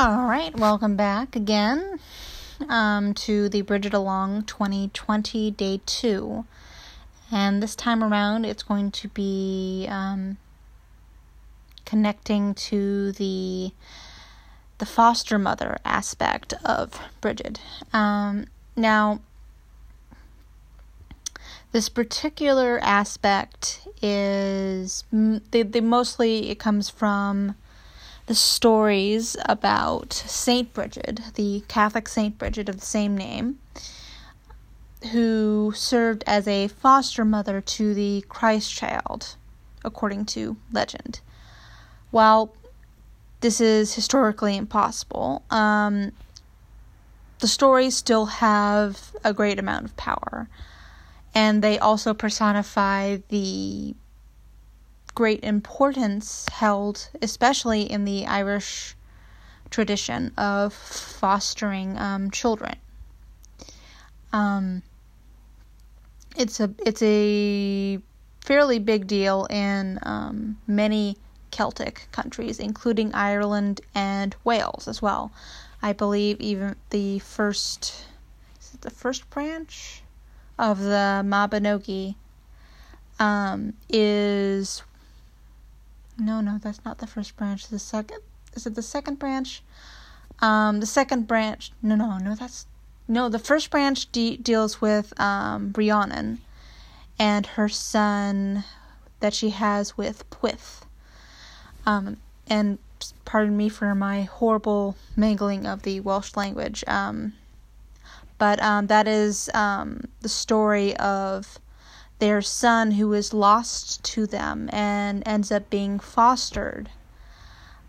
All right, welcome back again um, to the Bridget Along 2020 Day 2. And this time around, it's going to be um, connecting to the the foster mother aspect of Bridget. Um, now, this particular aspect is they, they mostly it comes from the stories about Saint Bridget, the Catholic Saint Bridget of the same name, who served as a foster mother to the Christ child, according to legend. While this is historically impossible, um, the stories still have a great amount of power and they also personify the great importance held, especially in the Irish tradition of fostering um, children. Um, it's a it's a fairly big deal in um, many Celtic countries, including Ireland and Wales as well. I believe even the first is it the first branch of the Mabinogi um, is no, no, that's not the first branch. The second is it the second branch? Um, the second branch. No, no, no. That's no. The first branch de- deals with um, Rhiannon and her son that she has with Pwyth. Um, and pardon me for my horrible mangling of the Welsh language. Um, but um, that is um, the story of their son who is lost to them and ends up being fostered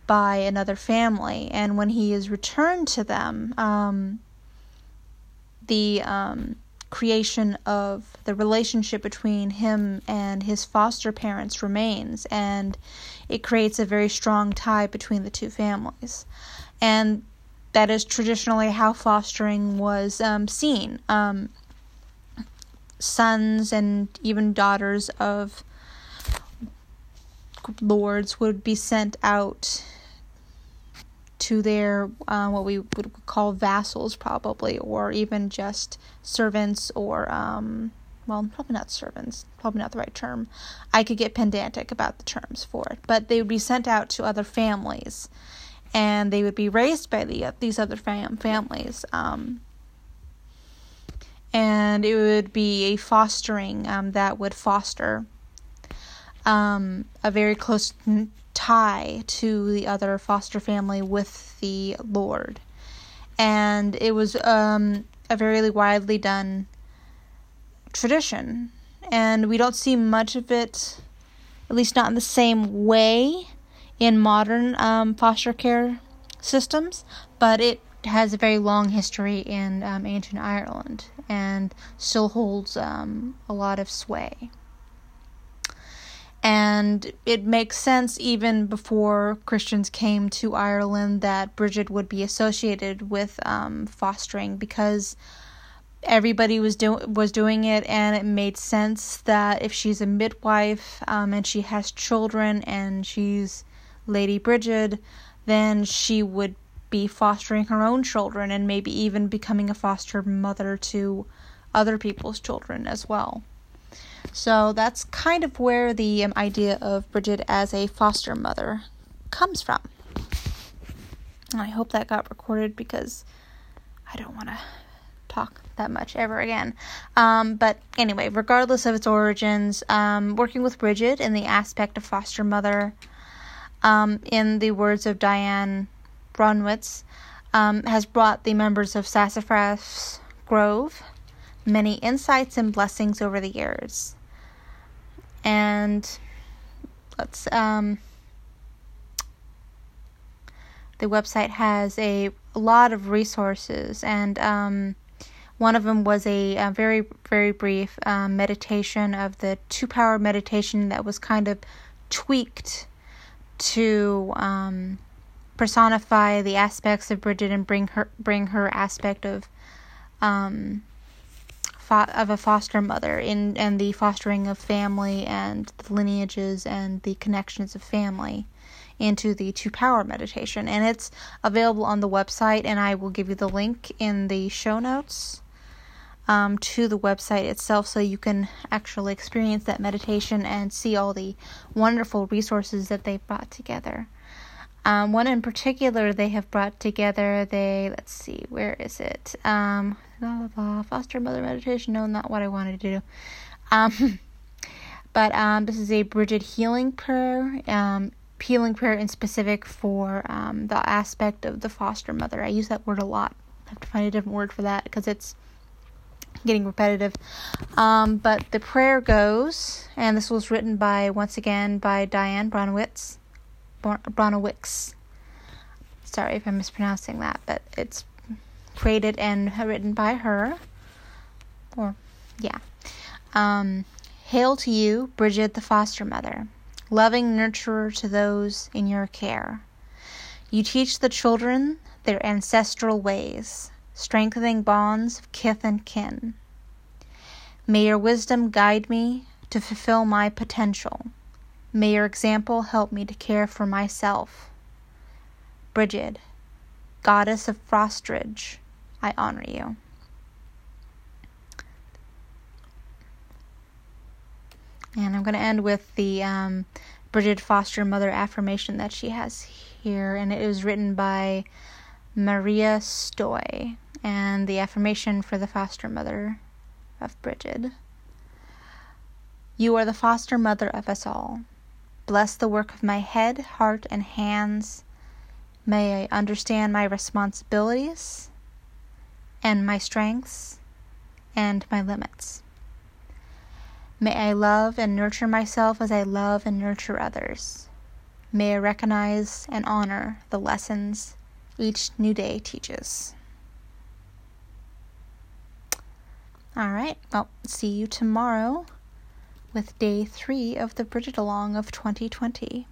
by another family. And when he is returned to them, um, the um, creation of the relationship between him and his foster parents remains, and it creates a very strong tie between the two families. And that is traditionally how fostering was um, seen. Um, sons and even daughters of lords would be sent out to their uh, what we would call vassals, probably, or even just servants, or um, well, probably not servants, probably not the right term. I could get pedantic about the terms for it, but they would be sent out to other families and they would be raised by the these other fam- families. Um, and it would be a fostering um, that would foster um, a very close tie to the other foster family with the Lord. And it was um, a very widely done tradition. And we don't see much of it, at least not in the same way, in modern um, foster care systems, but it has a very long history in um, ancient Ireland and still holds um, a lot of sway. And it makes sense even before Christians came to Ireland that Bridget would be associated with um, fostering because everybody was doing was doing it, and it made sense that if she's a midwife um, and she has children and she's Lady Bridget, then she would be fostering her own children and maybe even becoming a foster mother to other people's children as well. So that's kind of where the um, idea of Bridget as a foster mother comes from. I hope that got recorded because I don't want to talk that much ever again. Um, but anyway, regardless of its origins, um, working with Bridget in the aspect of foster mother um, in the words of Diane Bronwitz, um, has brought the members of Sassafras Grove many insights and blessings over the years. And let's um, the website has a, lot of resources, and um, one of them was a, a very very brief um, meditation of the two power meditation that was kind of tweaked to um, personify the aspects of Bridget and bring her bring her aspect of um, fo- of a foster mother in and the fostering of family and the lineages and the connections of family into the two power meditation. And it's available on the website, and I will give you the link in the show notes. Um, to the website itself so you can actually experience that meditation and see all the wonderful resources that they've brought together. Um, one in particular they have brought together. They let's see, where is it? Um, blah, blah, blah, foster mother meditation. No, not what I wanted to do. Um, but um, this is a Bridget healing prayer. Um, healing prayer in specific for um, the aspect of the foster mother. I use that word a lot. I have to find a different word for that because it's getting repetitive. Um, but the prayer goes, and this was written by once again by Diane Bronowitz. Bronowicz. Sorry if I'm mispronouncing that, but it's created and written by her. Or, yeah. Um, Hail to you, Bridget the foster mother, loving nurturer to those in your care. You teach the children their ancestral ways, strengthening bonds of kith and kin. May your wisdom guide me to fulfill my potential May your example help me to care for myself. Bridget, goddess of fosterage, I honor you. And I'm going to end with the um, Bridget Foster Mother affirmation that she has here, and it was written by Maria Stoy. And the affirmation for the foster mother of Bridget You are the foster mother of us all. Bless the work of my head, heart, and hands. May I understand my responsibilities and my strengths and my limits. May I love and nurture myself as I love and nurture others. May I recognize and honor the lessons each new day teaches. All right, well, see you tomorrow with day three of the Bridget Along of 2020.